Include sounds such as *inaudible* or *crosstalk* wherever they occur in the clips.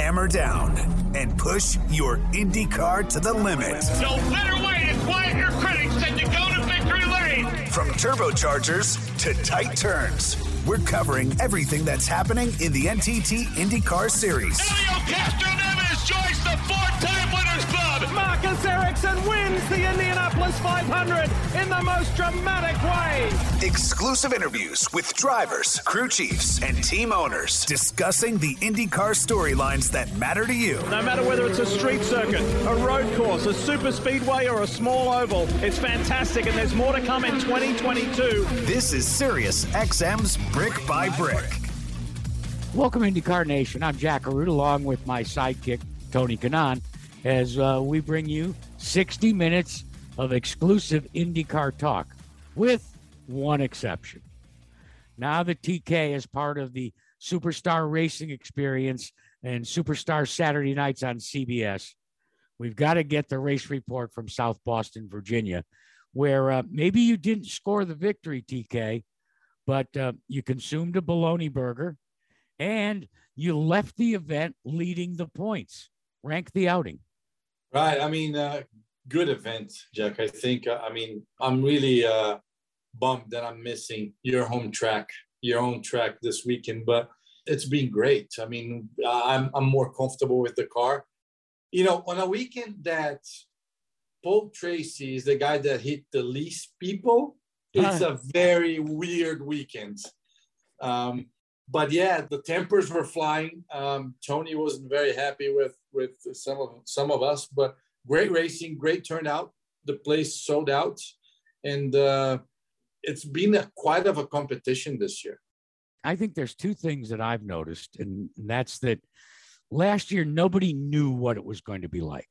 hammer down and push your Indy car to the limit. No better way to quiet your critics than to go to victory lane. From turbochargers to tight turns, we're covering everything that's happening in the NTT IndyCar Series. Helio Castroneves joins the four-time winners club. Marcus wins the Indianapolis 500 in the most dramatic way. Exclusive interviews with drivers, crew chiefs, and team owners discussing the IndyCar storylines that matter to you. No matter whether it's a street circuit, a road course, a super speedway, or a small oval, it's fantastic, and there's more to come in 2022. This is Sirius XM's Brick by Brick. Welcome, IndyCar Nation. I'm Jack Arute, along with my sidekick, Tony Kanaan, as uh, we bring you 60 minutes of exclusive IndyCar talk, with one exception. Now that TK is part of the Superstar Racing Experience and Superstar Saturday Nights on CBS, we've got to get the race report from South Boston, Virginia, where uh, maybe you didn't score the victory, TK, but uh, you consumed a bologna burger and you left the event leading the points. Rank the outing. Right. I mean, uh, good event, Jack. I think. Uh, I mean, I'm really uh, bummed that I'm missing your home track, your own track this weekend, but it's been great. I mean, I'm I'm more comfortable with the car. You know, on a weekend that Paul Tracy is the guy that hit the least people. It's a very weird weekend. Um, but yeah, the tempers were flying. Um, Tony wasn't very happy with with some of some of us, but great racing, great turnout. The place sold out, and uh, it's been a, quite of a competition this year. I think there's two things that I've noticed, and that's that last year nobody knew what it was going to be like.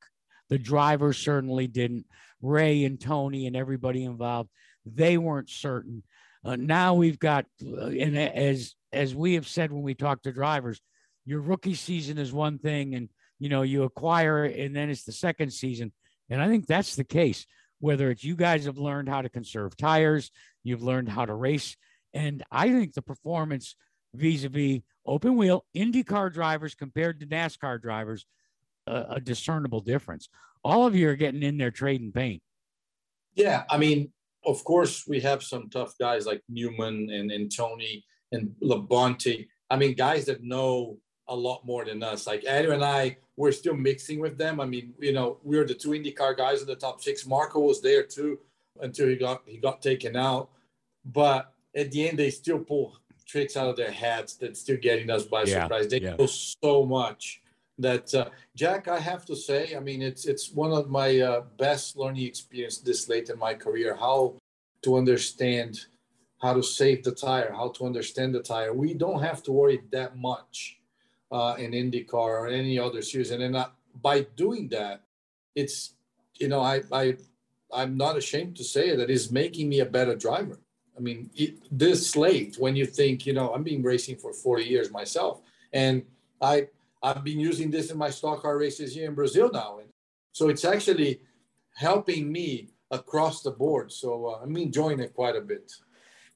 The drivers certainly didn't. Ray and Tony and everybody involved, they weren't certain. Uh, now we've got, uh, and as as we have said when we talk to drivers, your rookie season is one thing, and you know you acquire and then it's the second season. And I think that's the case. Whether it's you guys have learned how to conserve tires, you've learned how to race, and I think the performance vis-a-vis open wheel IndyCar drivers compared to NASCAR drivers, uh, a discernible difference. All of you are getting in there trading paint. Yeah, I mean, of course, we have some tough guys like Newman and, and Tony and Labonte. I mean, guys that know a lot more than us. Like Eddie and I, we're still mixing with them. I mean, you know, we are the two IndyCar guys in the top six. Marco was there too until he got he got taken out. But at the end, they still pull tricks out of their hats that's still getting us by Yeah, surprise. They yeah. know so much that uh, Jack, I have to say, I mean, it's it's one of my uh, best learning experience this late in my career. How to understand how to save the tire, how to understand the tire. We don't have to worry that much uh, in IndyCar or any other series, and then uh, by doing that, it's you know I I I'm not ashamed to say that it's making me a better driver. I mean, it, this late when you think, you know, I've been racing for 40 years myself, and I I've been using this in my stock car races here in Brazil now, and so it's actually helping me across the board. So uh, I'm enjoying it quite a bit.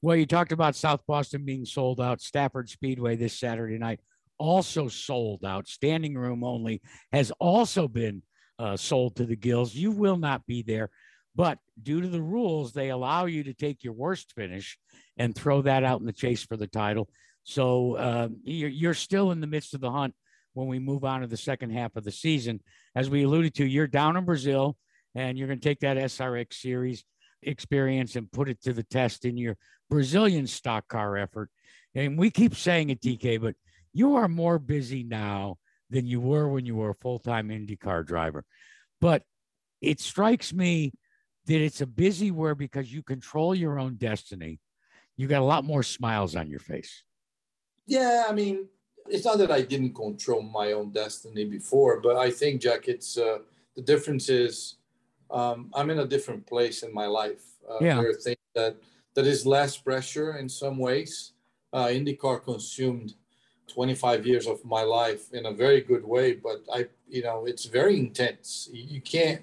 Well, you talked about South Boston being sold out. Stafford Speedway this Saturday night also sold out. Standing room only has also been uh, sold to the gills. You will not be there, but due to the rules, they allow you to take your worst finish and throw that out in the chase for the title. So uh, you're, you're still in the midst of the hunt when we move on to the second half of the season. As we alluded to, you're down in Brazil and you're going to take that SRX series experience and put it to the test in your Brazilian stock car effort. And we keep saying it, TK, but you are more busy now than you were when you were a full time IndyCar driver. But it strikes me that it's a busy where because you control your own destiny, you got a lot more smiles on your face. Yeah, I mean, it's not that I didn't control my own destiny before, but I think Jack, it's uh, the difference is um, I'm in a different place in my life. Uh, Yeah. There are things that that is less pressure in some ways. Uh, IndyCar consumed 25 years of my life in a very good way, but I, you know, it's very intense. You, you can't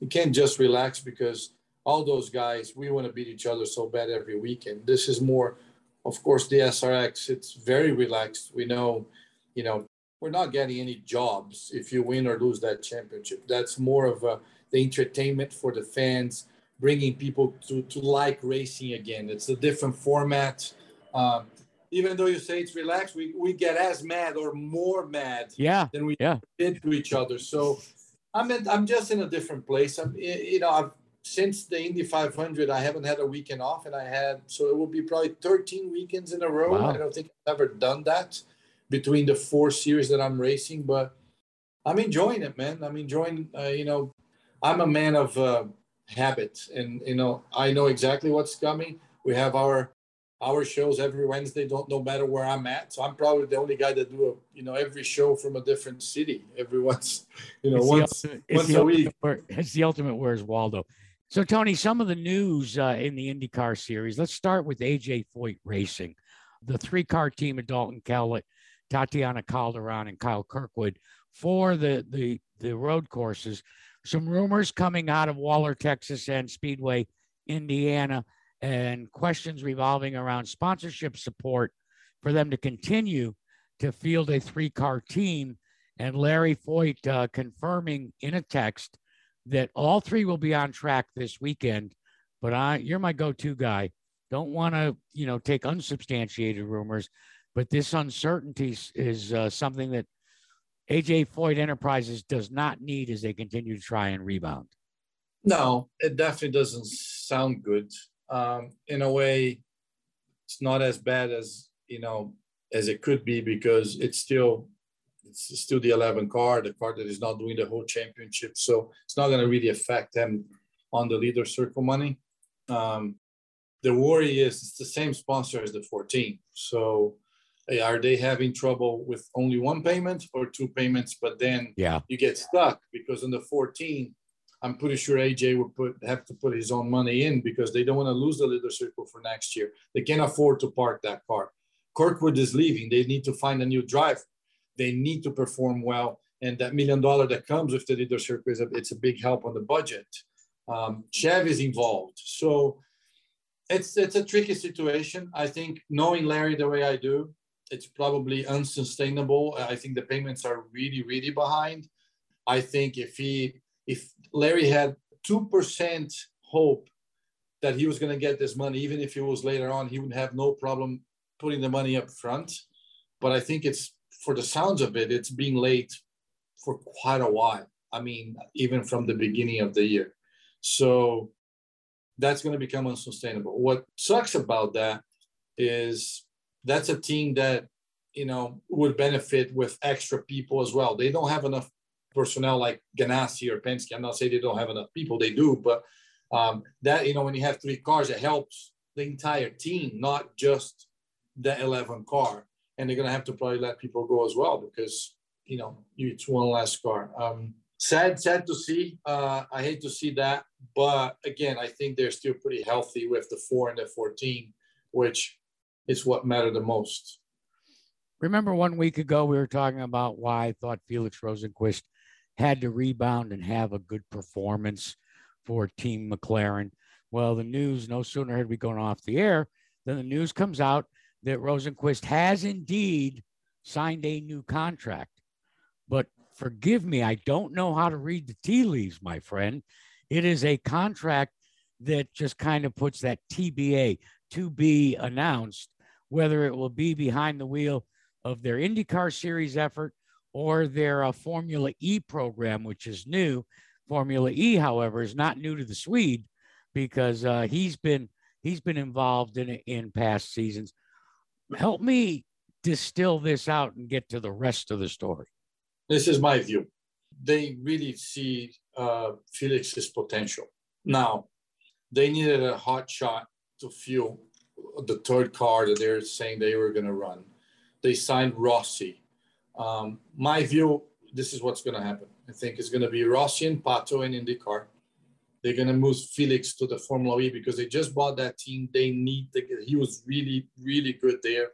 you can't just relax because all those guys we want to beat each other so bad every weekend. This is more, of course, the SRX. It's very relaxed. We know, you know, we're not getting any jobs if you win or lose that championship. That's more of a, the entertainment for the fans, bringing people to, to like racing again. It's a different format. Um, even though you say it's relaxed, we, we get as mad or more mad yeah, than we yeah. did to each other. So I'm in, I'm just in a different place. I'm you know I've since the Indy 500 I haven't had a weekend off, and I had so it will be probably 13 weekends in a row. Wow. I don't think I've ever done that between the four series that I'm racing, but I'm enjoying it, man. I'm enjoying. Uh, you know, I'm a man of uh, habit, and you know I know exactly what's coming. We have our our shows every Wednesday. Don't no matter where I'm at. So I'm probably the only guy that do a you know every show from a different city every *laughs* once you know It's once ultimate- once a week. where- It's the ultimate. Where's Waldo? So Tony, some of the news uh, in the IndyCar series. Let's start with AJ Foyt Racing, the three-car team of Dalton Kellett, Tatiana Calderon, and Kyle Kirkwood for the the the road courses. Some rumors coming out of Waller, Texas, and Speedway, Indiana, and questions revolving around sponsorship support for them to continue to field a three-car team and Larry Foyt uh, confirming in a text that all three will be on track this weekend. But I, you're my go-to guy. Don't want to, you know, take unsubstantiated rumors, but this uncertainty is uh, something that AJ Foyt Enterprises does not need as they continue to try and rebound. No, it definitely doesn't sound good. Um, in a way, it's not as bad as you know as it could be because it's still it's still the 11 car, the car that is not doing the whole championship. So it's not going to really affect them on the leader circle money. Um, the worry is it's the same sponsor as the 14. So are they having trouble with only one payment or two payments? But then Yeah. you get stuck because on the 14, I'm pretty sure AJ will put have to put his own money in because they don't want to lose the leader circle for next year. They can't afford to park that car. Kirkwood is leaving. They need to find a new driver. They need to perform well, and that million dollar that comes with the leader circle is a, it's a big help on the budget. Um, Chev is involved, so it's it's a tricky situation. I think knowing Larry the way I do, it's probably unsustainable. I think the payments are really really behind. I think if he if Larry had two percent hope that he was going to get this money, even if it was later on, he would have no problem putting the money up front. But I think it's for the sounds of it, it's being late for quite a while. I mean, even from the beginning of the year. So that's going to become unsustainable. What sucks about that is that's a team that you know would benefit with extra people as well. They don't have enough personnel like Ganassi or Penske. I'm not saying they don't have enough people; they do, but um, that you know when you have three cars, it helps the entire team, not just the 11 car. And they're going to have to probably let people go as well because you know it's one less car. Um, sad, sad to see. Uh, I hate to see that, but again, I think they're still pretty healthy with the four and the 14, which is what mattered the most. Remember one week ago, we were talking about why I thought Felix Rosenqvist had to rebound and have a good performance for Team McLaren. Well, the news, no sooner had we gone off the air than the news comes out that Rosenqvist has indeed signed a new contract. But forgive me, I don't know how to read the tea leaves, my friend. It is a contract that just kind of puts that TBA to be announced, whether it will be behind the wheel of their IndyCar series effort or their uh, Formula E program, which is new. Formula E, however, is not new to the Swede because uh, he's been he's been involved in it in past seasons. Help me distill this out and get to the rest of the story. This is my view. They really see uh, Felix's potential. Now, they needed a hot shot to fuel the third car that they're saying they were going to run. They signed Rossi. Um, my view, this is what's going to happen. I think it's going to be Rossi and Pato in IndyCar. They're going to move Felix to the Formula E because they just bought that team. They need to he was really, really good there.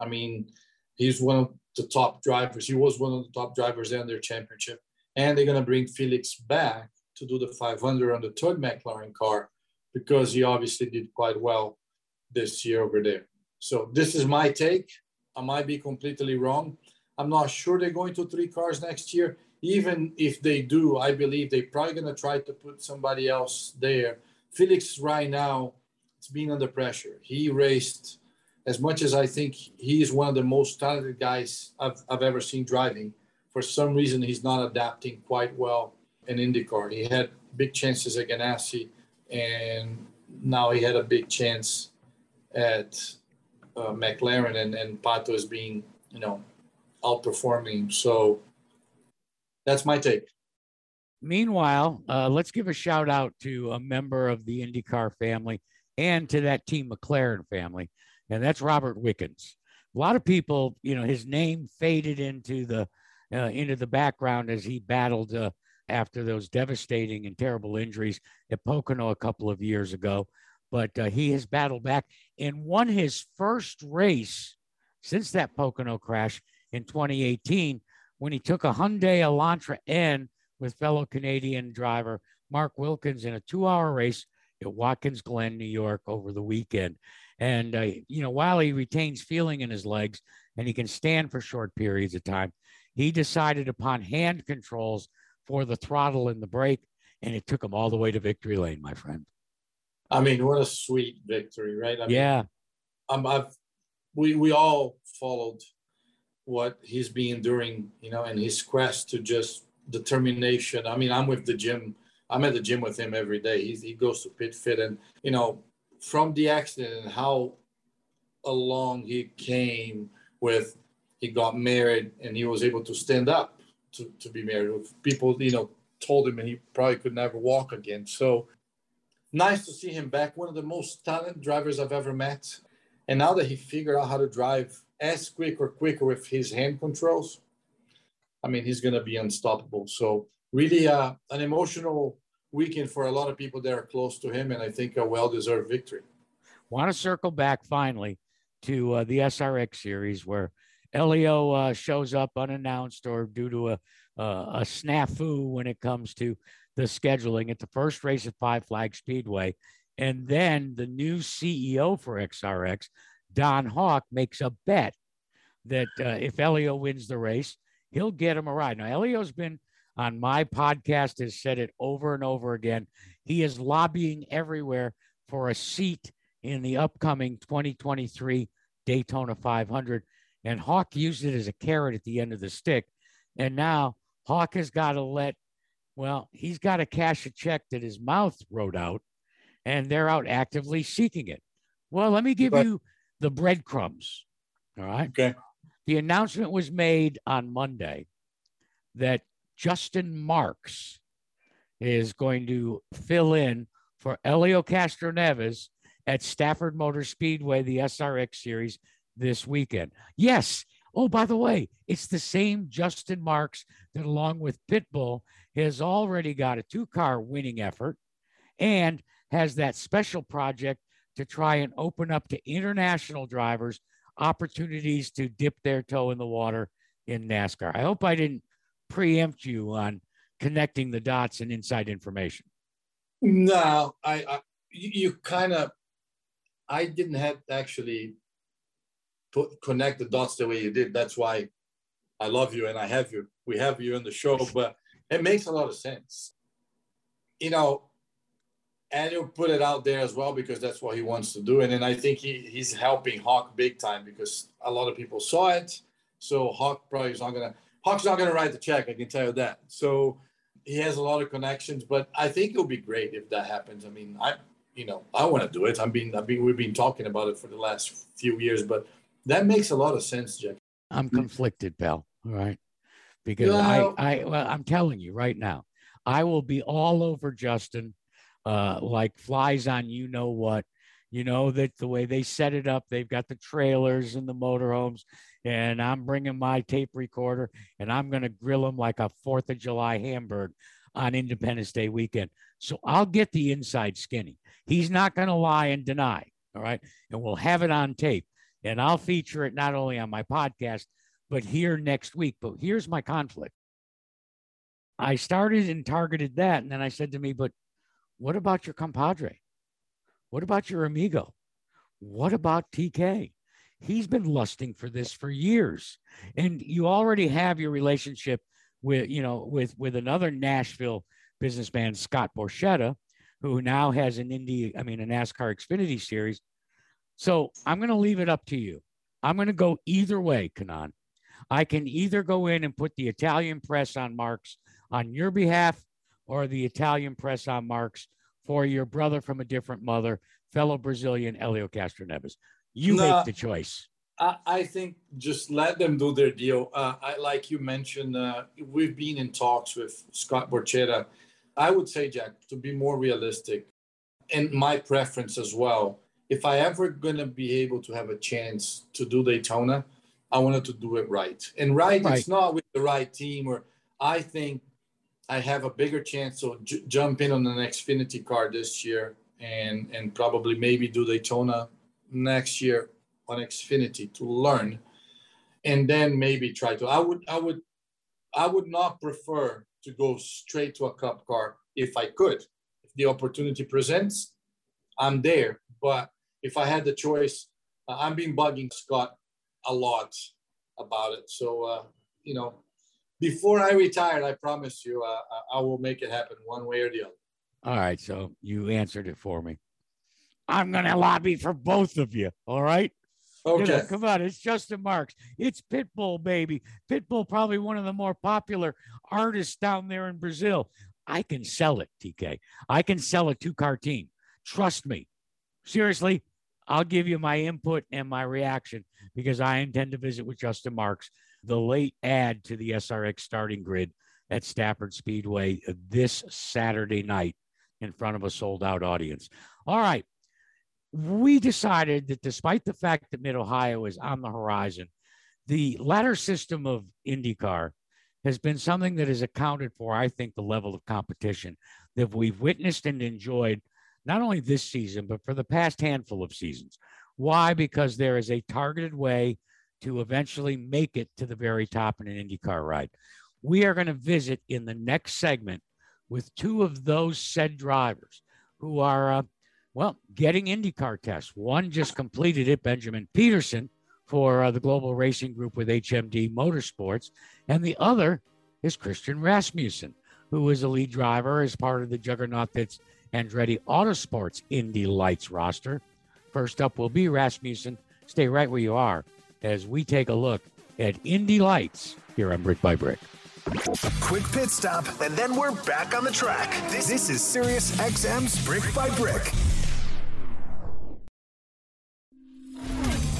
I mean, he's one of the top drivers. He was one of the top drivers in their championship. And they're going to bring Felix back to do the 500 on the third McLaren car because he obviously did quite well this year over there. So this is my take. I might be completely wrong. I'm not sure they're going to three cars next year. Even if they do, I believe they're probably going to try to put somebody else there. Felix, right now, it's being under pressure. He raced as much as I think he is one of the most talented guys I've, I've ever seen driving. For some reason, he's not adapting quite well in IndyCar. He had big chances at Ganassi, and now he had a big chance at uh, McLaren, and, and Pato is being, you know, outperforming. So that's my take. Meanwhile, uh, let's give a shout out to a member of the IndyCar family and to that Team McLaren family, and that's Robert Wickens. A lot of people, you know, his name faded into the uh, into the background as he battled uh, after those devastating and terrible injuries at Pocono a couple of years ago. But uh, he has battled back and won his first race since that Pocono crash in 2018 when he took a Hyundai Elantra N with fellow Canadian driver Mark Wilkins in a two hour race at Watkins Glen, New York over the weekend. And, uh, you know, while he retains feeling in his legs and he can stand for short periods of time, he decided upon hand controls for the throttle and the brake, and it took him all the way to victory lane, my friend. I mean, what a sweet victory, right? I yeah. Mean, I've, we, we all followed what he's been doing, you know, and his quest to just determination. I mean, I'm with the gym. I'm at the gym with him every day. He's, he goes to pit fit, and you know, from the accident and how along he came with, he got married and he was able to stand up to, to be married. With people, you know, told him and he probably could never walk again. So nice to see him back. One of the most talented drivers I've ever met. And now that he figured out how to drive as quick or quicker with his hand controls, I mean, he's going to be unstoppable. So, really, uh, an emotional weekend for a lot of people that are close to him, and I think a well deserved victory. Want to circle back finally to uh, the SRX series where Helio uh, shows up unannounced or due to a, a snafu when it comes to the scheduling at the first race at Five Flag Speedway. And then the new CEO for SRX, Don Hawk makes a bet that uh, if Helio wins the race, he'll get him a ride. Now, Helio's been on my podcast, has said it over and over again. He is lobbying everywhere for a seat in the upcoming 2023 Daytona 500. And Hawk used it as a carrot at the end of the stick. And now Hawk has got to let, well, he's got to cash a check that his mouth wrote out, and they're out actively seeking it. Well, let me give but, you the breadcrumbs. All right. Okay. The announcement was made on Monday that Justin Marks is going to fill in for Helio Castroneves at Stafford Motor Speedway, the SRX series this weekend. Yes. Oh, by the way, it's the same Justin Marks that, along with Pitbull, has already got a two car winning effort and has that special project to try and open up to international drivers opportunities to dip their toe in the water in NASCAR. I hope I didn't preempt you on connecting the dots and inside information. No, I, I you, kind of, I didn't have actually put connect the dots the way you did. That's why I love you and I have you. We have you in the show, but it makes a lot of sense. You know, and he'll put it out there as well because that's what he wants to do. And then I think he, he's helping Hawk big time because a lot of people saw it. So Hawk probably is not gonna Hawk's not gonna write the check, I can tell you that. So he has a lot of connections, but I think it'll be great if that happens. I mean, I you know, I want to do it. I'm being, I've been, we've been talking about it for the last few years, but that makes a lot of sense, Jack. I'm conflicted, pal. All right. Because I, I, well, I'm telling you right now, I will be all over Justin uh, like flies on you know what. You know that the way they set it up, they've got the trailers and the motorhomes, and I'm bringing my tape recorder and I'm going to grill them like a Fourth of July hamburger on Independence Day weekend. So I'll get the inside skinny. He's not going to lie and deny. All right. And we'll have it on tape. And I'll feature it not only on my podcast, but here next week. But here's my conflict. I started and targeted that. And then I said to me, but what about your compadre? What about your amigo? What about TK? he's been lusting for this for years. And you already have your relationship with, you know, with with another Nashville businessman, Scott Borchetta, who now has an Indy, I mean, a NASCAR Xfinity series. So I'm going to leave it up to you. I'm going to go either way, Kanaan. I can either go in and put the Italian press on Marks on your behalf or the Italian press on Marks for your brother from a different mother, fellow Brazilian Helio Castroneves. You no, make the choice. I, I, think just let them do their deal. Uh, I, like you mentioned, uh, we've been in talks with Scott Borchetta. I would say, Jack, to be more realistic, and my preference as well, if I ever gonna be able to have a chance to do Daytona, I wanted to do it right. And right, right. it's not with the right team, or I think I have a bigger chance to j- jump in on an Xfinity car this year and and probably maybe do Daytona next year on Xfinity to learn, and then maybe try to. I would I would I would not prefer to go straight to a cup car if I could. If the opportunity presents, I'm there. But if I had the choice, uh, I'm being bugging Scott a lot about it. So uh, you know, before I retire, I promise you, uh, I will make it happen one way or the other. All right, so you answered it for me. I'm going to lobby for both of you. All right. Okay. You know, come on, it's Justin Marks. It's Pitbull, baby. Pitbull, probably one of the more popular artists down there in Brazil. I can sell it, TK. I can sell a two car team. Trust me. Seriously, I'll give you my input and my reaction because I intend to visit with Justin Marks, the late add to the SRX starting grid at Stafford Speedway this Saturday night in front of a sold out audience. All right. We decided that despite the fact that Mid Ohio is on the horizon, the ladder system of IndyCar has been something that has accounted for, I think, the level of competition that we've witnessed and enjoyed not only this season, but for the past handful of seasons. Why? Because there is a targeted way to eventually make it to the very top in an IndyCar ride. We are going to visit in the next segment with two of those said drivers who are, uh, well, getting IndyCar tests. One just completed it, Benjamin Pedersen for uh, the Global Racing Group with HMD Motorsports. And the other is Christian Rasmussen, who is a lead driver as part of the juggernaut that's Andretti Autosports Indy Lights roster. First up will be Rasmussen. Stay right where you are as we take a look at Indy Lights here on Brick by Brick. Quick pit stop, and then we're back on the track. This, this is Sirius XM's Brick by Brick.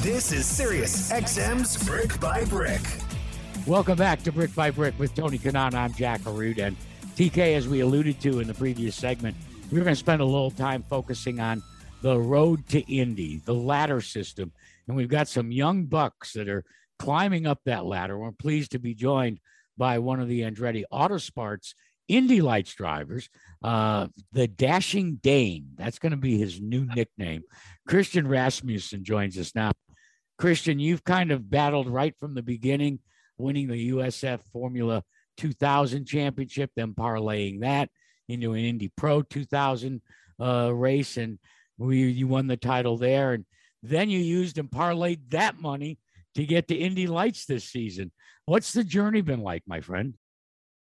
This is Sirius XM's Brick by Brick. Welcome back to Brick by Brick with Tony Kanaan. I'm Jack Arute. And TK, as we alluded to in the previous segment, we're going to spend a little time focusing on the road to Indy, the ladder system. And we've got some young bucks that are climbing up that ladder. We're pleased to be joined by one of the Andretti Autosports Indy Lights drivers, uh, the Dashing Dane. That's going to be his new nickname. Christian Rasmussen joins us now. Christian, you've kind of battled right from the beginning, winning the USF Formula 2000 championship, then parlaying that into an Indy Pro 2000 uh, race, and we, you won the title there. And then you used and parlayed that money to get to Indy Lights this season. What's the journey been like, my friend?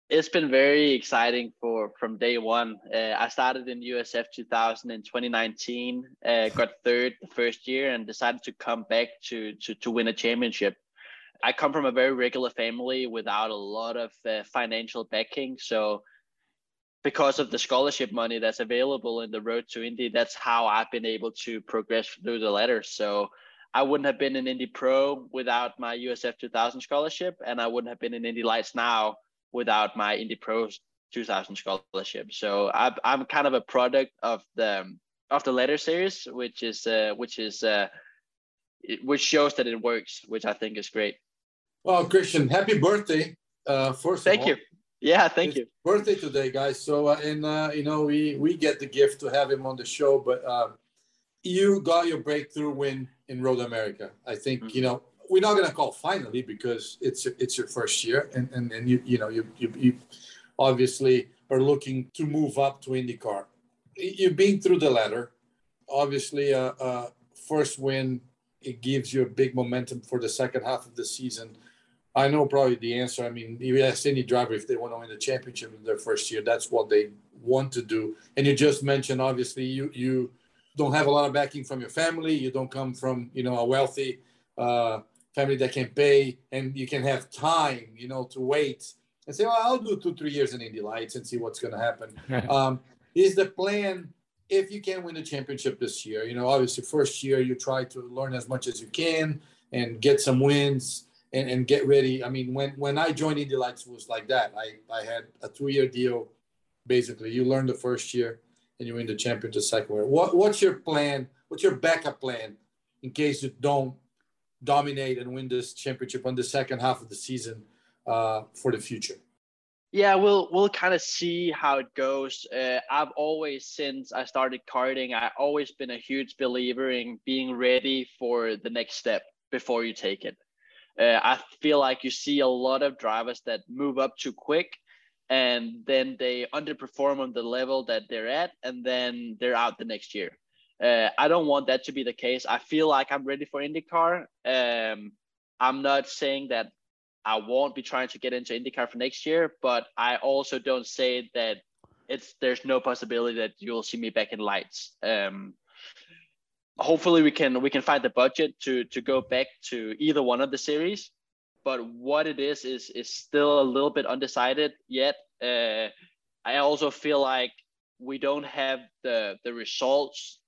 It's been very exciting for from day one. Uh, I started in USF 2000 in 2019, uh, got third the first year, and decided to come back to, to to win a championship. I come from a very regular family without a lot of uh, financial backing, so because of the scholarship money that's available in the road to Indy, that's how I've been able to progress through the ladder. So I wouldn't have been an Indy Pro without my USF 2000 scholarship, and I wouldn't have been in Indy Lights now without my Indy Pro 2000 scholarship. So I'm I'm kind of a product of the of the ladder series, which is uh, which is uh, which shows that it works, which I think is great. Well, Christian, happy birthday! Uh, first, thank you. Yeah, thank it's you. Birthday today, guys. So, uh, and uh, you know, we we get the gift to have him on the show, but uh, you got your breakthrough win in Road America. I think mm-hmm. you know we're not going to call finally because it's it's your first year, and and, and you you know you, you you obviously are looking to move up to IndyCar. You've been through the ladder, obviously. Uh, uh, first win it gives you a big momentum for the second half of the season. I know probably the answer. I mean, you ask any driver if they want to win the championship in their first year, that's what they want to do. And you just mentioned, obviously, you you don't have a lot of backing from your family. You don't come from you know a wealthy uh, family that can pay, and you can have time, you know, to wait and say, "Well, I'll do two, three years in Indy Lights and see what's going to happen." *laughs* um, is the plan if you can win the championship this year? You know, obviously, first year you try to learn as much as you can and get some wins and, and get ready. I mean, when when I joined Indy Lights, it was like that. I I had a two year deal. Basically, you learn the first year and you win the championship the second year. What what's your plan? What's your backup plan in case you don't dominate and win this championship on the second half of the season uh, for the future? Yeah, we'll we'll kind of see how it goes. Uh, I've always, since I started karting, I always been a huge believer in being ready for the next step before you take it. Uh, I feel like you see a lot of drivers that move up too quick, and then they underperform on the level that they're at, and then they're out the next year. Uh, I don't want that to be the case. I feel like I'm ready for IndyCar. Um, I'm not saying that I won't be trying to get into IndyCar for next year, but I also don't say that it's there's no possibility that you'll see me back in lights. Um, hopefully we can we can find the budget to to go back to either one of the series, but what it is is is still a little bit undecided yet. Uh, I also feel like we don't have the the results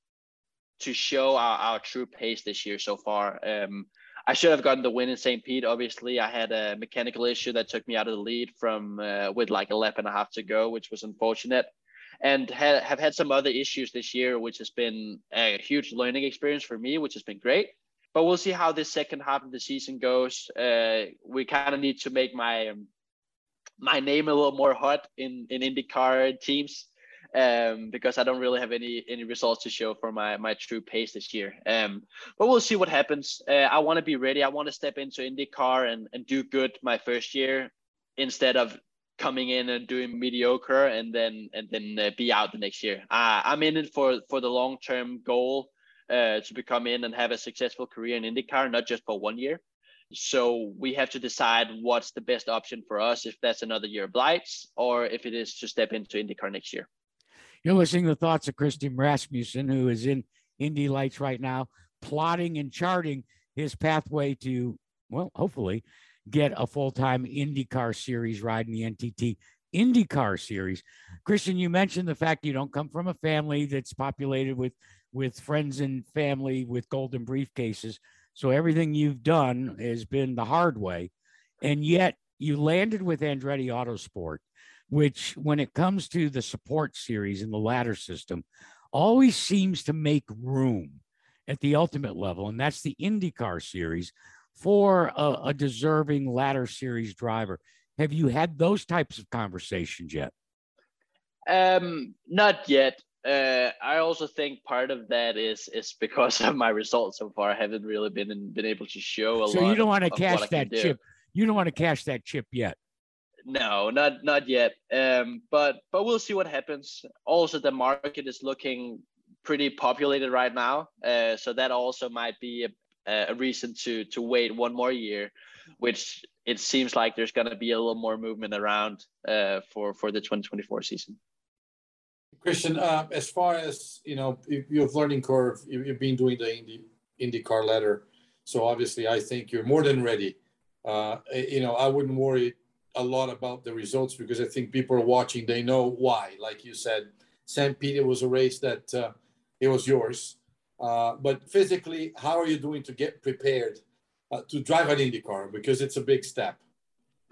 to show our, our true pace this year so far. Um, I should have gotten the win in St. Pete. Obviously, I had a mechanical issue that took me out of the lead from uh, with like a lap and a half to go, which was unfortunate. And ha- have had some other issues this year, which has been a huge learning experience for me, which has been great. But we'll see how this second half of the season goes. Uh, we kind of need to make my um, my name a little more hot in in IndyCar teams um, because I don't really have any any results to show for my my true pace this year. Um, but we'll see what happens. Uh, I want to be ready. I want to step into IndyCar and and do good my first year instead of coming in and doing mediocre and then and then uh, be out the next year. Uh, I'm in it for for the long term goal uh, to become in and have a successful career in IndyCar, not just for one year. So we have to decide what's the best option for us, if that's another year of lights or if it is to step into IndyCar next year. You're listening to the thoughts of Christian Rasmussen, who is in Indy Lights right now, plotting and charting his pathway to, well, hopefully get a full time IndyCar series ride in the NTT IndyCar series. Christian, you mentioned the fact you don't come from a family that's populated with with friends and family with golden briefcases. So everything you've done has been the hard way. And yet you landed with Andretti Autosport which, when it comes to the support series in the ladder system, always seems to make room at the ultimate level. And that's the IndyCar series for a, a deserving ladder series driver. Have you had those types of conversations yet? Um, not yet. Uh, I also think part of that is is because of my results so far. I haven't really been been able to show a so lot. So you don't want to cash that chip. You don't want to cash that chip yet. No, not not yet. Um, but but we'll see what happens. Also, the market is looking pretty populated right now, uh, so that also might be a, a reason to to wait one more year, which it seems like there's going to be a little more movement around uh, for for the 2024 season. Christian, uh, as far as you know, your learning curve, you've been doing the Indy IndyCar ladder, so obviously I think you're more than ready. Uh, you know, I wouldn't worry a lot about the results because I think people are watching. They know why. Like you said, St. Peter was a race that uh, it was yours. Uh, but physically, how are you doing to get prepared uh, to drive an IndyCar? Because it's a big step.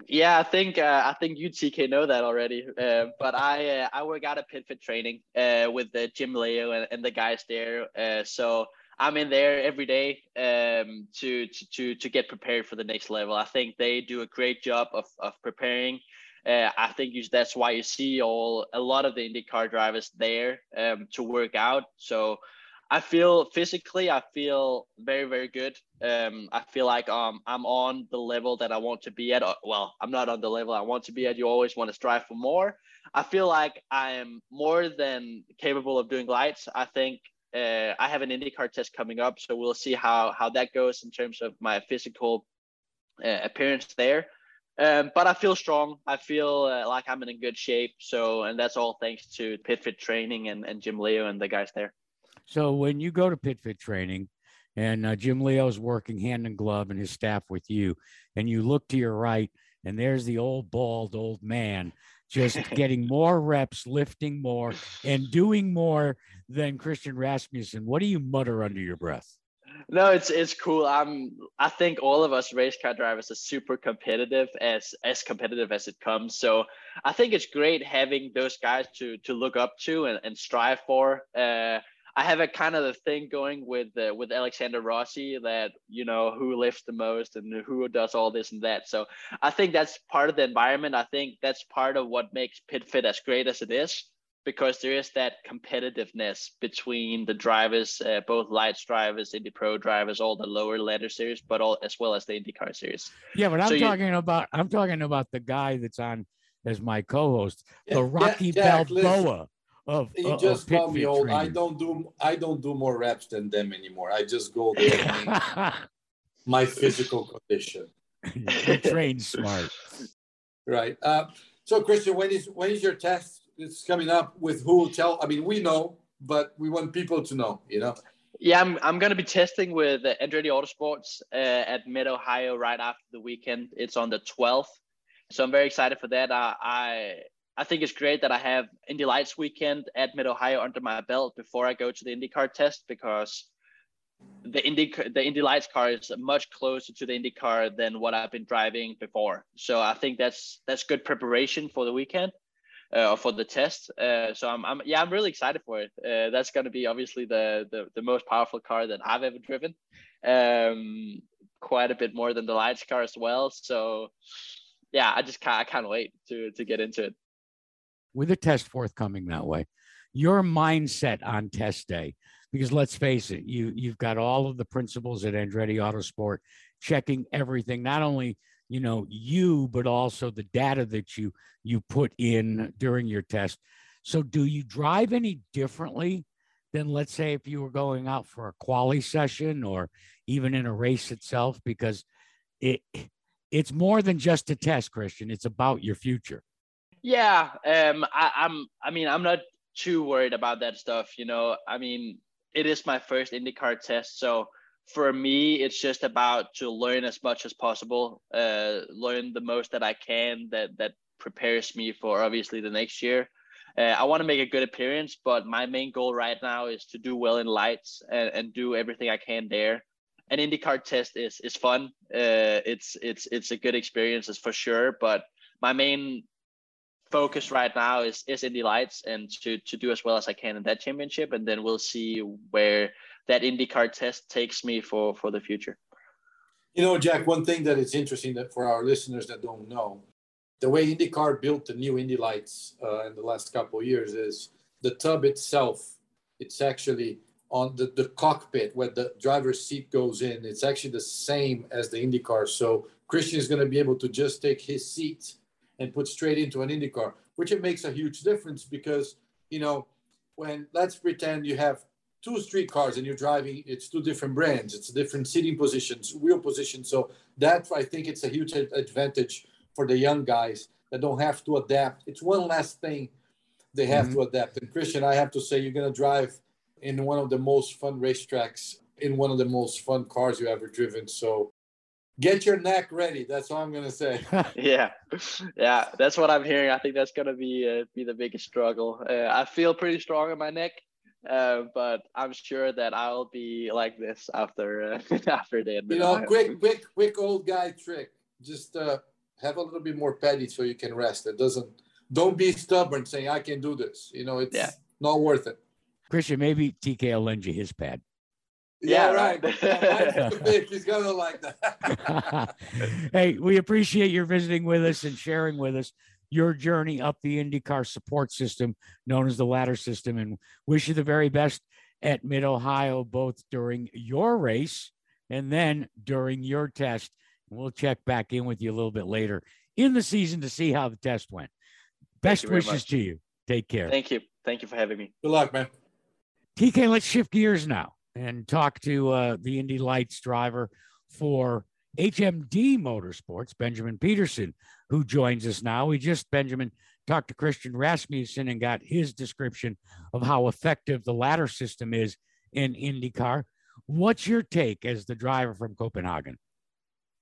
Yeah, I think uh, I think UTK know that already. Uh, but I uh, I work out at Pit Fit Training uh, with the Jim Leo and, and the guys there. Uh, so I'm in there every day um, to, to to get prepared for the next level. I think they do a great job of of preparing. Uh, I think you, that's why you see all a lot of the IndyCar drivers there um, to work out. So I feel physically, I feel very very good. Um, I feel like um, I'm on the level that I want to be at. Uh, well, I'm not on the level I want to be at. You always want to strive for more. I feel like I am more than capable of doing lights. I think Uh, I have an IndyCar test coming up, so we'll see how how that goes in terms of my physical uh, appearance there. Um, but I feel strong. I feel uh, like I'm in good shape. So, and that's all thanks to PitFit training and, and Jim Leo and the guys there. So, when you go to PitFit training, and uh, Jim Leo is working hand in glove and his staff with you, and you look to your right, and there's the old bald old man just *laughs* getting more reps, lifting more, and doing more than Christian Rasmussen. What do you mutter under your breath? No, it's it's cool. I'm I think all of us race car drivers are super competitive as as competitive as it comes. So I think it's great having those guys to to look up to and, and strive for. Uh, I have a kind of a thing going with uh, with Alexander Rossi that you know who lifts the most and who does all this and that. So I think that's part of the environment. I think that's part of what makes PitFit as great as it is because there is that competitiveness between the drivers, uh, both lights drivers, Indy Pro drivers, all the lower ladder series, but all as well as the IndyCar series. Yeah, but I'm so talking you, about I'm talking about the guy that's on as my co-host, yeah, the Rocky yeah, Balboa of you just call me old. Training. I don't do I don't do more reps than them anymore. I just go *laughs* there. my physical condition. *laughs* you train *laughs* smart. Right. Uh, so Christian, when is when is your test? It's coming up with who? Tell. I mean, we know, but we want people to know. You know. Yeah, I'm, I'm going to be testing with uh, Andretti Autosports uh, at Mid Ohio right after the weekend. It's on the 12th. So I'm very excited for that. I, I I think it's great that I have Indy Lights weekend at Mid Ohio under my belt before I go to the IndyCar test because the Indy the Indy Lights car is much closer to the Indy car than what I've been driving before. So I think that's that's good preparation for the weekend uh, for the test. Uh, so I'm, I'm yeah I'm really excited for it. Uh, that's going to be obviously the, the the most powerful car that I've ever driven. Um, quite a bit more than the Lights car as well. So yeah, I just can't I can't wait to to get into it with a test forthcoming that way, your mindset on test day, because let's face it, you you've got all of the principles at Andretti Autosport checking everything, not only you know you but also the data that you you put in during your test. So do you drive any differently than let's say if you were going out for a quali session or even in a race itself? Because it it's more than just a test christian. It's about your future yeah, um, I, I'm. I mean, I'm not too worried about that stuff. You know, I mean, it is my first IndyCar test, so for me, it's just about to learn as much as possible, uh, learn the most that I can that that prepares me for obviously the next year. Uh, I want to make a good appearance, but my main goal right now is to do well in lights and, and do everything I can there. An IndyCar test is is fun. Uh, it's it's it's a good experience, is for sure. But my main focus right now is is Indy Lights and to to do as well as I can in that championship, and then we'll see where that IndyCar test takes me for for the future. You know, Jack, one thing that is interesting that for our listeners that don't know, the way IndyCar built the new Indy Lights uh, in the last couple of years is the tub itself. It's actually on the, the cockpit where the driver's seat goes in. It's actually the same as the IndyCar. So Christian is going to be able to just take his seat and put straight into an IndyCar, which it makes a huge difference because, you know, when let's pretend you have two street cars and you're driving, it's two different brands, it's different seating positions, wheel positions. So that I think it's a huge advantage for the young guys that don't have to adapt. It's one last thing they have mm-hmm. to adapt. And Christian, I have to say, you're going to drive in one of the most fun racetracks in one of the most fun cars you ever driven. So get your neck ready. That's all I'm gonna say. *laughs* yeah, yeah, that's what I'm hearing. I think that's gonna be uh, be the biggest struggle. Uh, I feel pretty strong in my neck, uh, but I'm sure that I'll be like this after uh, *laughs* after the. You know, quick, quick, quick old guy trick. Just uh, have a little bit more petty so you can rest. It doesn't. Don't be stubborn saying I can do this. You know, it's yeah. not worth it. Christian, maybe TK will lend you his pad. Yeah, right. *laughs* He's gonna like that. *laughs* hey, we appreciate your visiting with us and sharing with us your journey up the IndyCar support system known as the ladder system, and wish you the very best at Mid Ohio, both during your race and then during your test. And we'll check back in with you a little bit later in the season to see how the test went. Best wishes to you. Take care. Thank you. Thank you for having me. Good luck, man. TK, let's shift gears now and talk to uh, the Indy Lights driver for HMD Motorsports, Benjamin Pedersen, who joins us now. We just, Benjamin, talked to Christian Rasmussen and got his description of how effective the ladder system is in IndyCar. What's your take as the driver from Copenhagen?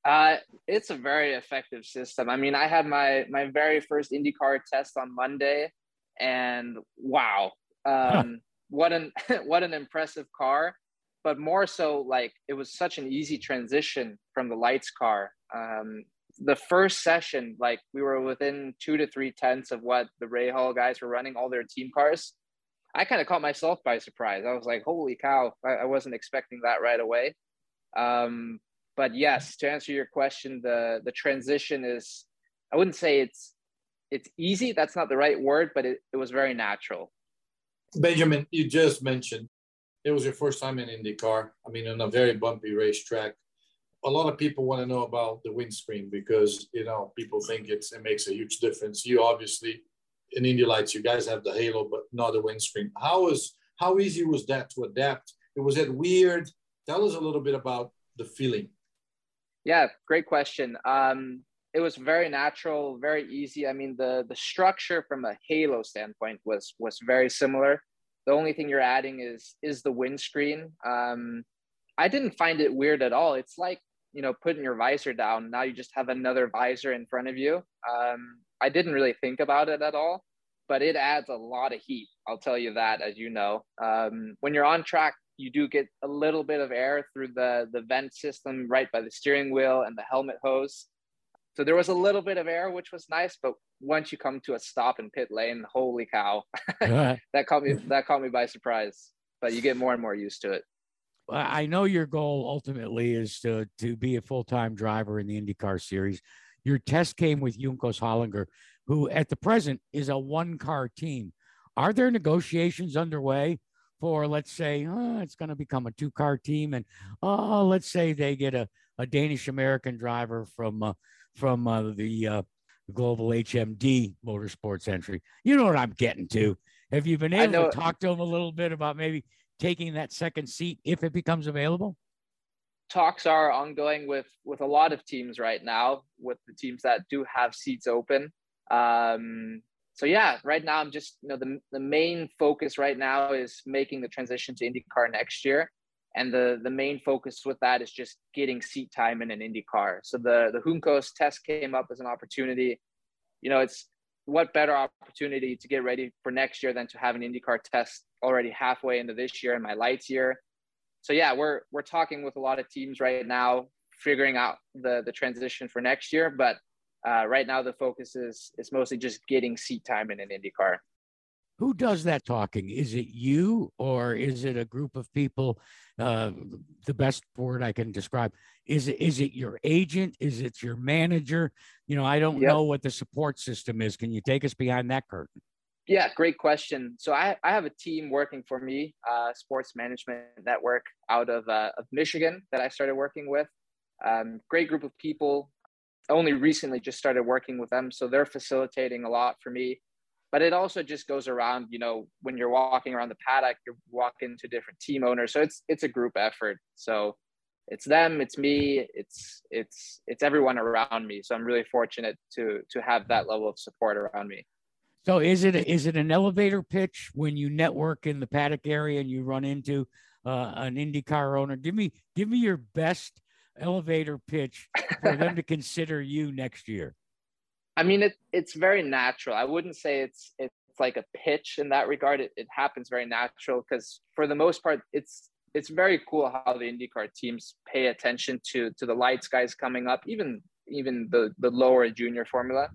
Uh, it's a very effective system. I mean, I had my my very first IndyCar test on Monday, and wow, *laughs* um, what an *laughs* what an impressive car! But more so, like it was such an easy transition from the lights car. Um, the first session, like we were within two to three tenths of what the Rahal guys were running all their team cars. I kind of caught myself by surprise. I was like, "Holy cow!" I, I wasn't expecting that right away. Um, but yes, to answer your question, the the transition is I wouldn't say it's it's easy. That's not the right word, but it, it was very natural. Benjamin, you just mentioned it was your first time in IndyCar. I mean, on a very bumpy racetrack. A lot of people want to know about the windscreen because you know people think it's it makes a huge difference. You obviously in Indy Lights, you guys have the halo, but not the windscreen. How was how easy was that to adapt? It was it weird? Tell us a little bit about the feeling. Yeah, great question. Um, it was very natural, very easy. I mean, the the structure from a halo standpoint was was very similar. The only thing you're adding is is the windscreen. Um, I didn't find it weird at all. It's like you know putting your visor down. Now you just have another visor in front of you. Um, I didn't really think about it at all, but it adds a lot of heat. I'll tell you that, as you know. Um, when you're on track, you do get a little bit of air through the the vent system right by the steering wheel and the helmet hose. So there was a little bit of air, which was nice. But once you come to a stop in pit lane, holy cow, *laughs* that caught me that caught me by surprise. But you get more and more used to it. I know your goal ultimately is to to be a full time driver in the IndyCar series. Your test came with Juncos Hollinger, who at the present is a one car team. Are there negotiations underway for, let's say, oh, it's going to become a two car team? And oh, let's say they get a, a Danish American driver from, uh, from uh, the uh, global HMD motorsports entry. You know what I'm getting to. Have you been able to talk to them a little bit about maybe taking that second seat if it becomes available? talks are ongoing with with a lot of teams right now with the teams that do have seats open um, so yeah right now i'm just you know the, the main focus right now is making the transition to indycar next year and the the main focus with that is just getting seat time in an indycar so the the juncos test came up as an opportunity you know it's what better opportunity to get ready for next year than to have an indycar test already halfway into this year and my lights year so yeah, we're we're talking with a lot of teams right now, figuring out the the transition for next year. But uh, right now, the focus is is mostly just getting seat time in an IndyCar. Who does that talking? Is it you or is it a group of people? Uh, the best word I can describe is it is it your agent? Is it your manager? You know, I don't yep. know what the support system is. Can you take us behind that curtain? Yeah, great question. So I, I have a team working for me, uh, Sports Management Network out of, uh, of Michigan that I started working with. Um, great group of people. Only recently just started working with them. So they're facilitating a lot for me. But it also just goes around, you know, when you're walking around the paddock, you're walking to different team owners. So it's it's a group effort. So it's them, it's me, it's it's it's everyone around me. So I'm really fortunate to to have that level of support around me. So is it is it an elevator pitch when you network in the paddock area and you run into uh, an IndyCar owner? Give me give me your best elevator pitch for them to *laughs* consider you next year. I mean, it, it's very natural. I wouldn't say it's it's like a pitch in that regard. It, it happens very natural because for the most part, it's it's very cool how the IndyCar teams pay attention to to the lights guys coming up, even even the the lower junior formula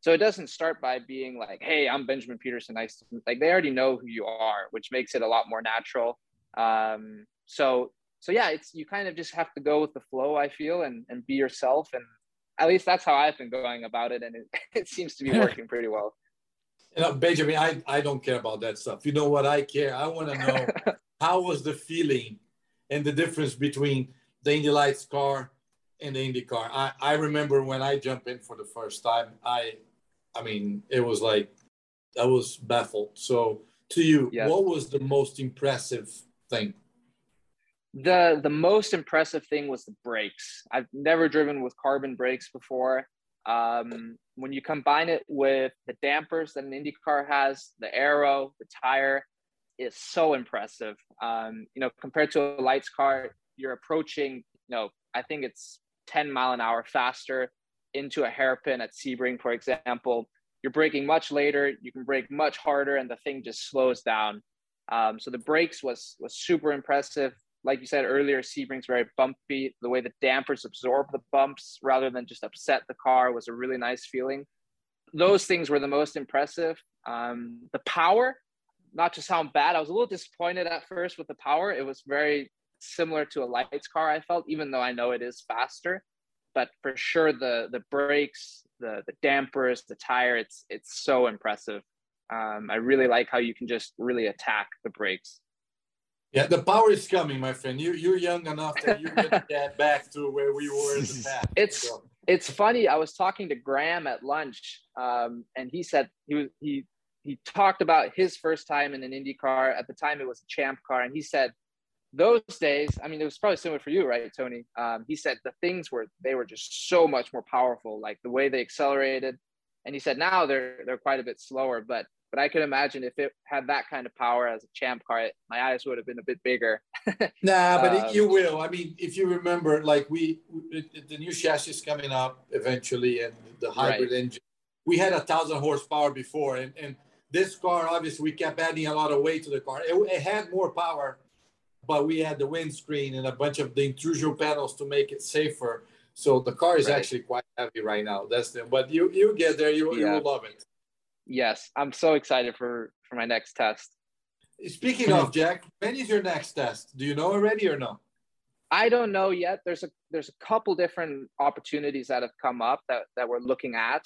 so it doesn't start by being like, "Hey, I'm Benjamin Pedersen." Nice, like they already know who you are, which makes it a lot more natural. Um, so, so yeah, it's you kind of just have to go with the flow. I feel and and be yourself, and at least that's how I've been going about it, and it, *laughs* it seems to be working pretty well. *laughs* You know, Benjamin, I, I don't care about that stuff. You know what I care? I want to know *laughs* how was the feeling and the difference between the Indy Lights car and the Indy car. I, I remember when I jumped in for the first time, I I mean, it was like I was baffled. So to you, what was the most impressive thing? The the most impressive thing was the brakes. I've never driven with carbon brakes before. Um, when you combine it with the dampers that an Indy car has, the aero, the tire, is so impressive. Um, you know, compared to a lights car, you're approaching, you know, I think it's 10 mile an hour faster into a hairpin at Sebring, for example. You're braking much later, you can brake much harder, and the thing just slows down. Um, so the brakes was was super impressive. Like you said earlier, Sebring's very bumpy. The way the dampers absorb the bumps rather than just upset the car was a really nice feeling. Those things were the most impressive. Um, the power, not to sound bad, I was a little disappointed at first with the power. It was very similar to a lights car. I felt, even though I know it is faster, but for sure the the brakes, the the dampers, the tire, it's it's so impressive. Um, I really like how you can just really attack the brakes. Yeah, the power is coming, my friend. You you're young enough that you can *laughs* get back to where we were in the past. It's so. it's funny. I was talking to Graham at lunch, um, and he said he was he he talked about his first time in an Indy car. At the time, it was a Champ car, and he said those days. I mean, it was probably similar for you, right, Tony? Um, he said the things were they were just so much more powerful, like the way they accelerated. And he said now they're they're quite a bit slower, but but I could imagine if it had that kind of power as a champ car, my eyes would have been a bit bigger. *laughs* nah, but um, you will. I mean, if you remember, like we, the new chassis is coming up eventually, and the hybrid right. engine. We had a thousand horsepower before, and and this car obviously we kept adding a lot of weight to the car. It, it had more power, but we had the windscreen and a bunch of the intrusion panels to make it safer. So the car is right. actually quite heavy right now. That's the but you you get there, you, yeah. you will love it yes, I'm so excited for for my next test. Speaking of Jack, when is your next test? Do you know already or no? I don't know yet. There's a there's a couple different opportunities that have come up that that we're looking at.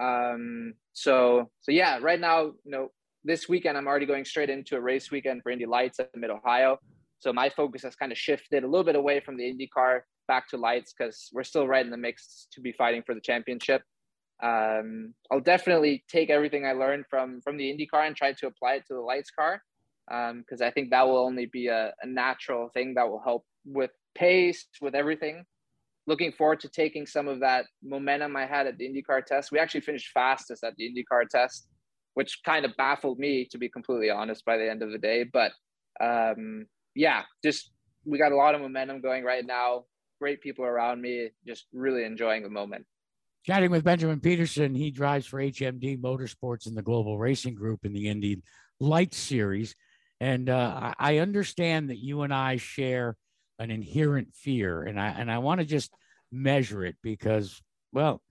Um, so so yeah, right now, you know, this weekend I'm already going straight into a race weekend for Indy Lights at Mid Ohio. So my focus has kind of shifted a little bit away from the IndyCar back to lights because we're still right in the mix to be fighting for the championship um, I'll definitely take everything I learned from from the Indy car and try to apply it to the lights car because um, I think that will only be a, a, natural thing that will help with pace, with everything. Looking forward to taking some of that momentum I had at the IndyCar test. We actually finished fastest at the IndyCar test, which kind of baffled me, to be completely honest, by the end of the day. But um, yeah, just we got a lot of momentum going right now. Great people around me, just really enjoying the moment. Chatting with Benjamin Pedersen, he drives for HMD Motorsports in the Global Racing Group in the Indy Light Series. And uh, I understand that you and I share an inherent fear, and I and I want to just measure it because, well,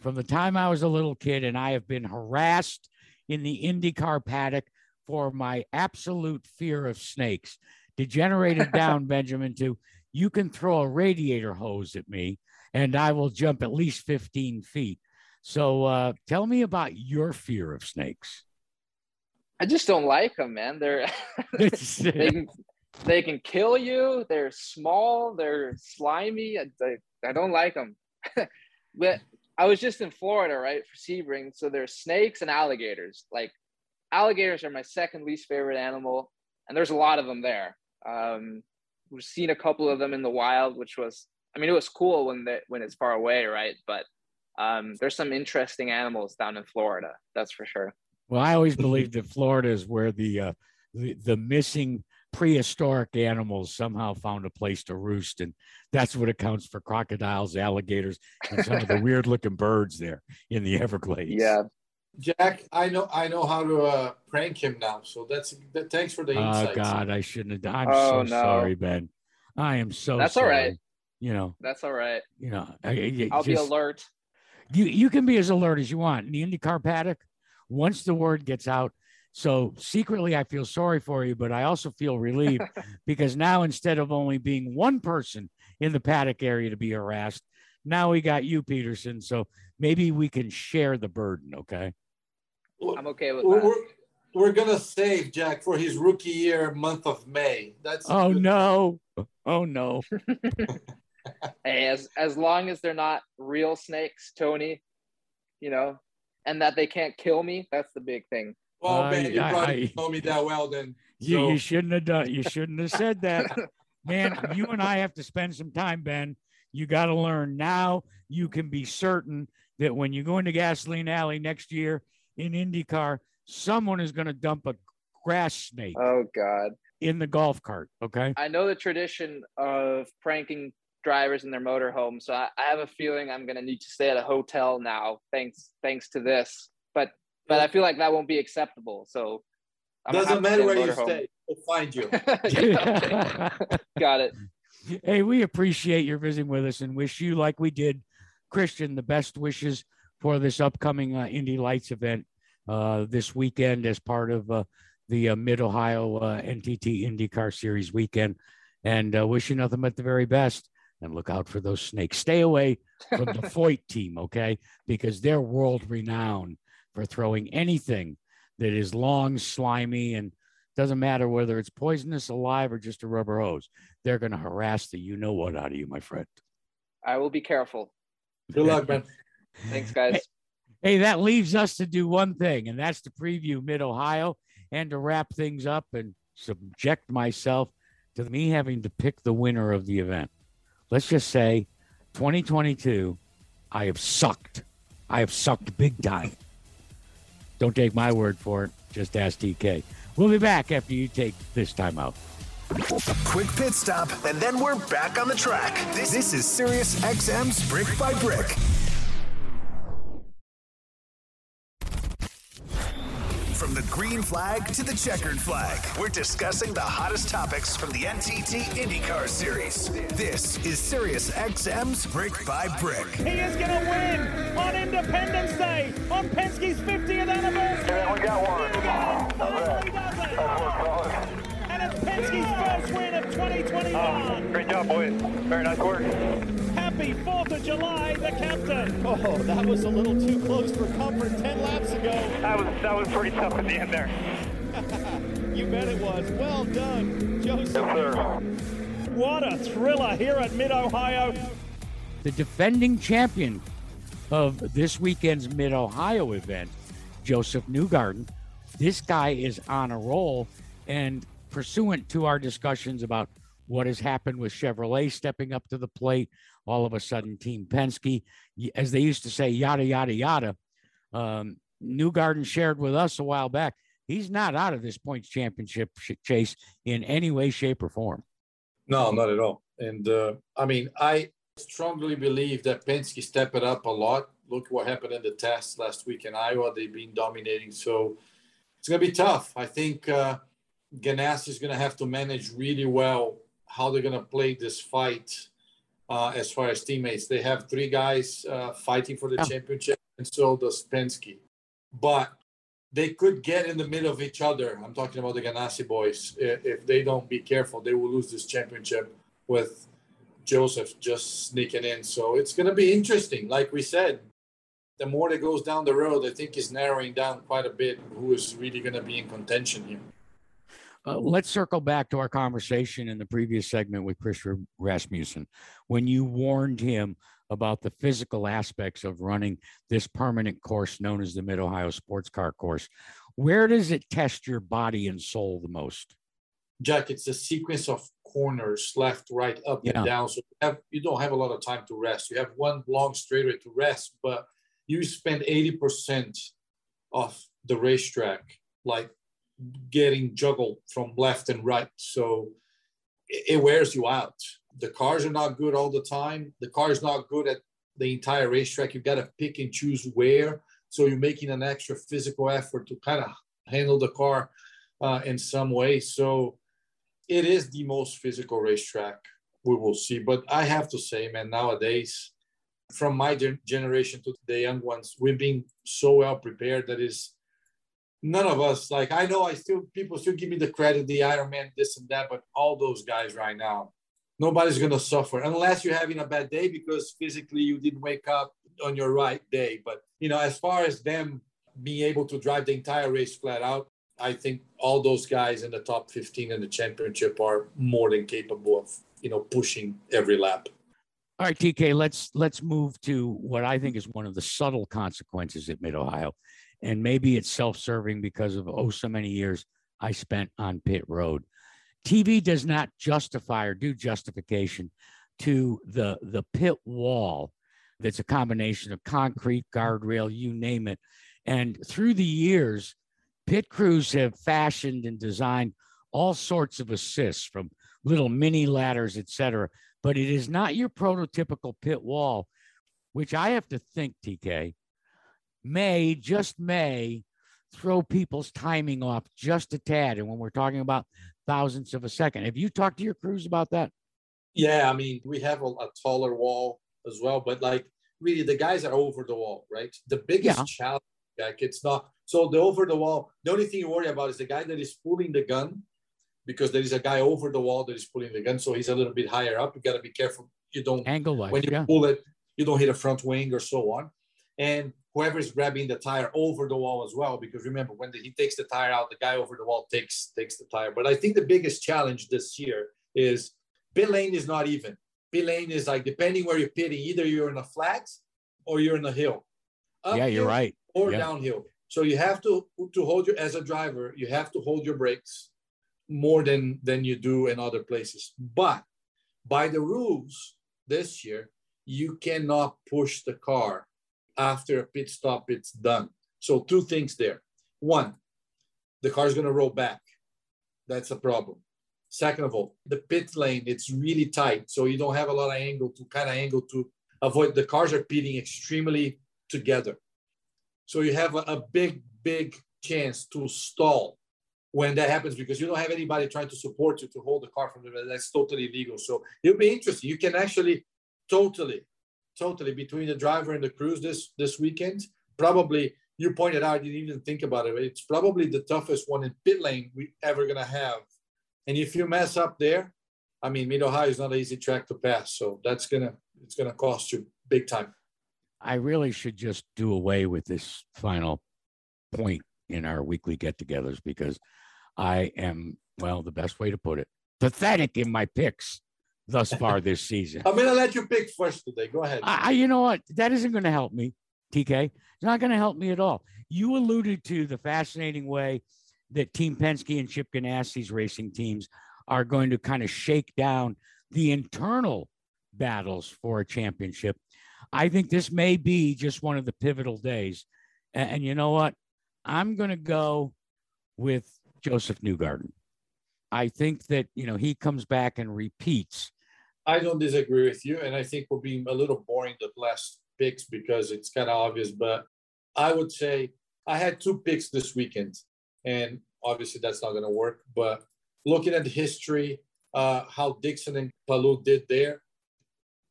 from the time I was a little kid, and I have been harassed in the IndyCar paddock for my absolute fear of snakes, degenerated *laughs* down, Benjamin, to you can throw a radiator hose at me and I will jump at least 15 feet. So uh, tell me about your fear of snakes. I just don't like them, man. They're *laughs* they, can, they can kill you. They're small. They're slimy. I, I don't like them. *laughs* but I was just in Florida, right, for Sebring. So there's snakes and alligators. Like alligators are my second least favorite animal, and there's a lot of them there. Um, we've seen a couple of them in the wild, which was I mean, it was cool when the, when it's far away, right? But um, there's some interesting animals down in Florida. That's for sure. Well, I always believed that Florida is where the, uh, the the missing prehistoric animals somehow found a place to roost, and that's what accounts for crocodiles, alligators, and some of the *laughs* weird looking birds there in the Everglades. Yeah. Jack, I know I know how to uh, prank him now. So that's that. Thanks for the insight. Oh God, I shouldn't have. I'm oh, so no. sorry, Ben. I am so. That's sorry. all right you know that's all right. you know I, will be alert. You you can be as alert as you want. In the indycar paddock once the word gets out so secretly i feel sorry for you but i also feel relieved *laughs* because now instead of only being one person in the paddock area to be harassed now we got you Pedersen. So maybe we can share the burden okay? I'm okay with that. we're, we're gonna save jack for his rookie year month of may. That's oh no. Oh no *laughs* *laughs* hey, as as long as they're not real snakes, Tony, you know, and that they can't kill me, that's the big thing. Oh Uh, man, you I- probably I- know me that well then. You, So- you shouldn't have done. You shouldn't have said that, *laughs* man. You and I have to spend some time, Ben. You got to learn now. You can be certain that when you go into gasoline alley next year in IndyCar, someone is going to dump a grass snake Oh God. in the golf cart. Okay. I know the tradition of pranking drivers in their motorhome, so I, I have a feeling I'm gonna need to stay at a hotel now, thanks thanks to this. But but I feel like that won't be acceptable. So I'm Doesn't matter where you motorhome. stay, we'll find you. *laughs* Yeah, Got it. *laughs* hey, we appreciate your visiting with us and wish you, like we did, Christian, the best wishes for this upcoming uh, Indy Lights event uh, this weekend as part of uh, the uh, Mid Ohio uh, NTT IndyCar Series weekend. And uh, wish you nothing but the very best. And look out for those snakes. Stay away from the *laughs* Foyt team, okay? Because they're world renowned for throwing anything that is long, slimy, and doesn't matter whether it's poisonous, alive, or just a rubber hose. They're going to harass the you know what out of you, my friend. I will be careful. Good luck, man. *laughs* Thanks, guys. Hey, that leaves us to do one thing, and that's to preview Mid Ohio and to wrap things up and subject myself to me having to pick the winner of the event. Let's just say 2022, I have sucked. I have sucked big time. Don't take my word for it. Just ask TK. We'll be back after you take this time out. Quick pit stop, and then we're back on the track. This, this is Sirius XM's Brick by Brick. From the green flag to the checkered flag, we're discussing the hottest topics from the NTT IndyCar Series. This is Sirius XM's Brick by Brick. He is going to win on Independence Day on Penske's 50th anniversary. we got one. Here we. Finally does it. And it's Penske's first win of 2021. Great job, boys. Very nice work. Happy 4th of July, the captain. Oh, that was a little too close for comfort 10 laps ago. That was that was pretty tough at the end there. *laughs* You bet it was. Well done, Josef. Yes, sir. What a thriller here at Mid Ohio. the defending champion of this weekend's Mid Ohio event, Josef Newgarden. This guy is on a roll, and pursuant to our discussions about what has happened with Chevrolet stepping up to the plate, all of a sudden, Team Penske, as they used to say, yada yada yada. Um, Newgarden shared with us a while back. He's not out of this points championship sh- chase in any way, shape, or form. No, not at all. And uh, I mean, I strongly believe that Penske stepped it up a lot. Look what happened in the test last week in Iowa. They've been dominating. So it's going to be tough. I think uh, Ganassi is going to have to manage really well how they're going to play this fight uh, as far as teammates. They have three guys uh, fighting for the Yeah. championship, and so does Penske. But they could get in the middle of each other. I'm talking about the Ganassi boys. If they don't be careful, they will lose this championship with Josef just sneaking in. So it's going to be interesting. Like we said, the more that goes down the road, I think is narrowing down quite a bit who is really going to be in contention here. Uh, let's circle back to our conversation in the previous segment with Chris Rasmussen when you warned him about the physical aspects of running this permanent course known as the Mid Ohio Sports Car Course. Where does it test your body and soul the most? Jack, it's a sequence of corners, left, right, up, Yeah. and down. So you, have, you don't have a lot of time to rest. You have one long straightaway to rest, but you spend 80% of the racetrack like getting juggled from left and right. So it, wears you out. The cars are not good all the time. The car is not good at the entire racetrack. You've got to pick and choose where. So you're making an extra physical effort to kind of handle the car uh, in some way. So it is the most physical racetrack we will see. But I have to say, man, nowadays, from my generation to the young ones, we've been so well prepared that is none of us like I know I still people still give me the credit, the Iron Man, this and that, but all those guys right now, nobody's gonna suffer unless you're having a bad day because physically you didn't wake up on your right day. But you know, as far as them being able to drive the entire race flat out, I think all those guys in the top 15 in the championship are more than capable of, you know, pushing every lap. All right, TK, let's let's move to what I think is one of the subtle consequences at Mid Ohio, And maybe it's self serving because of oh, so many years I spent on pit road. TV does not justify or do justification to the, the pit wall that's a combination of concrete, guardrail, you name it. And through the years, pit crews have fashioned and designed all sorts of assists from little mini ladders, etc. But it is not your prototypical pit wall, which I have to think, TK, may, just may, throw people's timing off just a tad. And when we're talking about thousandths of a second, have you talked to your crews about that? Yeah, I mean, we have a, a taller wall as well, but like really the guys are over the wall, right? The biggest yeah. challenge, like it's not so the over the wall, the only thing you worry about is the guy that is pulling the gun because there is a guy over the wall that is pulling the gun. So he's a little bit higher up. You got to be careful. You don't angle wise, when you yeah. pull it, you don't hit a front wing or so on. And whoever is grabbing the tire over the wall as well, because remember when the, he takes the tire out, the guy over the wall takes takes the tire. But I think the biggest challenge this year is pit lane is not even. Pit lane is like depending where you're pitting, either you're in a flat or you're in a hill. yeah, you're right. Or yeah. downhill. So you have to to hold your as a driver, you have to hold your brakes more than than you do in other places. But by the rules this year, you cannot push the car after a pit stop. It's done. So two things there. One, the car is going to roll back. That's a problem. Second of all, the pit lane it's really tight, so you don't have a lot of angle to kind of angle to avoid. The cars are pitting extremely together, so you have a, a big big chance to stall when that happens because you don't have anybody trying to support you to hold the car from the that's totally illegal so it'll be interesting you can actually totally totally between the driver and the crews this this weekend. Probably you pointed out you didn't even think about it it's probably the toughest one in pit lane we ever gonna have. And if you mess up there i mean mid ohio is not an easy track to pass so that's gonna it's gonna cost you big time. I really should just do away with this final point in our weekly get-togethers because I am, well, the best way to put it, pathetic in my picks thus far this season. I'm going to let you pick first today. Go ahead. I, you know what? That isn't going to help me, TK. It's not going to help me at all. You alluded to the fascinating way that Team Penske and Chip Ganassi's racing teams are going to kind of shake down the internal battles for a championship. I think this may be just one of the pivotal days. And, and you know what? I'm going to go with Josef Newgarden. I think that, you know, he comes back and repeats. I don't disagree with you. And I think we're being a little boring the last picks because it's kind of obvious. But I would say I had two picks this weekend. And obviously that's not going to work. But looking at the history, uh, how Dixon and Palou did there,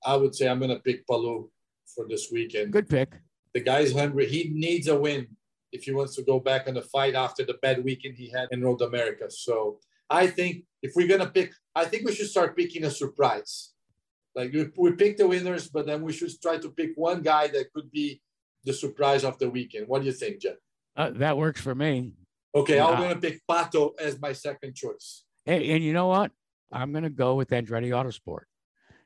I would say I'm going to pick Palou for this weekend. Good pick. The guy's hungry. He needs a win if he wants to go back on the fight after the bad weekend he had in Road America. So I think if we're gonna pick, I think we should start picking a surprise. Like we, we pick the winners, but then we should try to pick one guy that could be the surprise of the weekend. What do you think, Jeff? Uh, that works for me. Okay, I'm gonna pick Pato as my second choice. Hey, and you know what? I'm gonna go with Andretti Autosport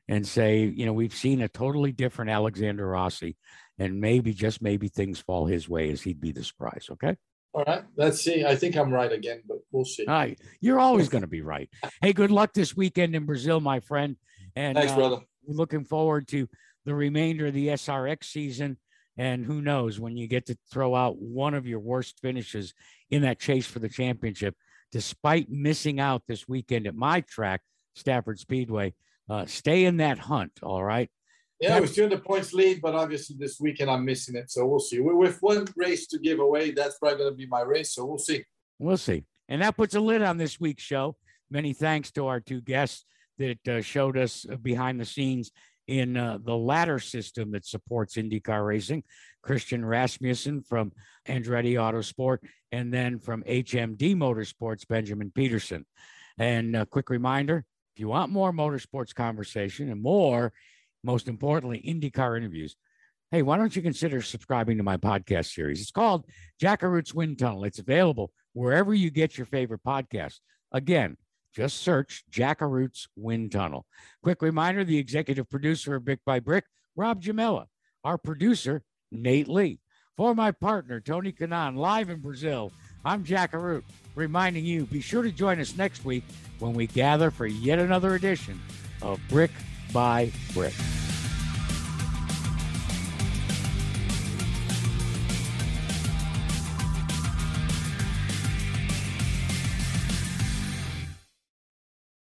and say, you know, we've seen a totally different Alexander Rossi and maybe just maybe things fall his way as he'd be the surprise. Okay. All right. Let's see. I think I'm right again, but we'll see. All right. You're always going *laughs* to be right. Hey, good luck this weekend in Brazil, my friend. And thanks, uh, brother. Looking forward to the remainder of the SRX season. And who knows when you get to throw out one of your worst finishes in that chase for the championship, despite missing out this weekend at my track, Stafford Speedway. Uh, stay in that hunt. All right. Yeah, we're still in the points lead, but obviously this weekend I'm missing it. So we'll see. We with one race to give away, that's probably going to be my race. So we'll see. We'll see. And that puts a lid on this week's show. Many thanks to our two guests that uh, showed us behind the scenes in uh, the ladder system that supports IndyCar racing. Christian Rasmussen from Andretti Autosport, and then from HMD Motorsports, Benjamin Pedersen. And a quick reminder if you want more motorsports conversation and more most importantly, IndyCar interviews, hey, why don't you consider subscribing to my podcast series? It's called Jack Arute's Wind Tunnel. It's available wherever you get your favorite podcast. Again, just search Jack Arute's Wind Tunnel. Quick reminder the executive producer of Brick by Brick, Rob Jamella. Our producer, Nate Lee. For my partner, Tony Kanaan, live in Brazil, I'm Jack Arute, reminding you be sure to join us next week when we gather for yet another edition of Brick by Brick.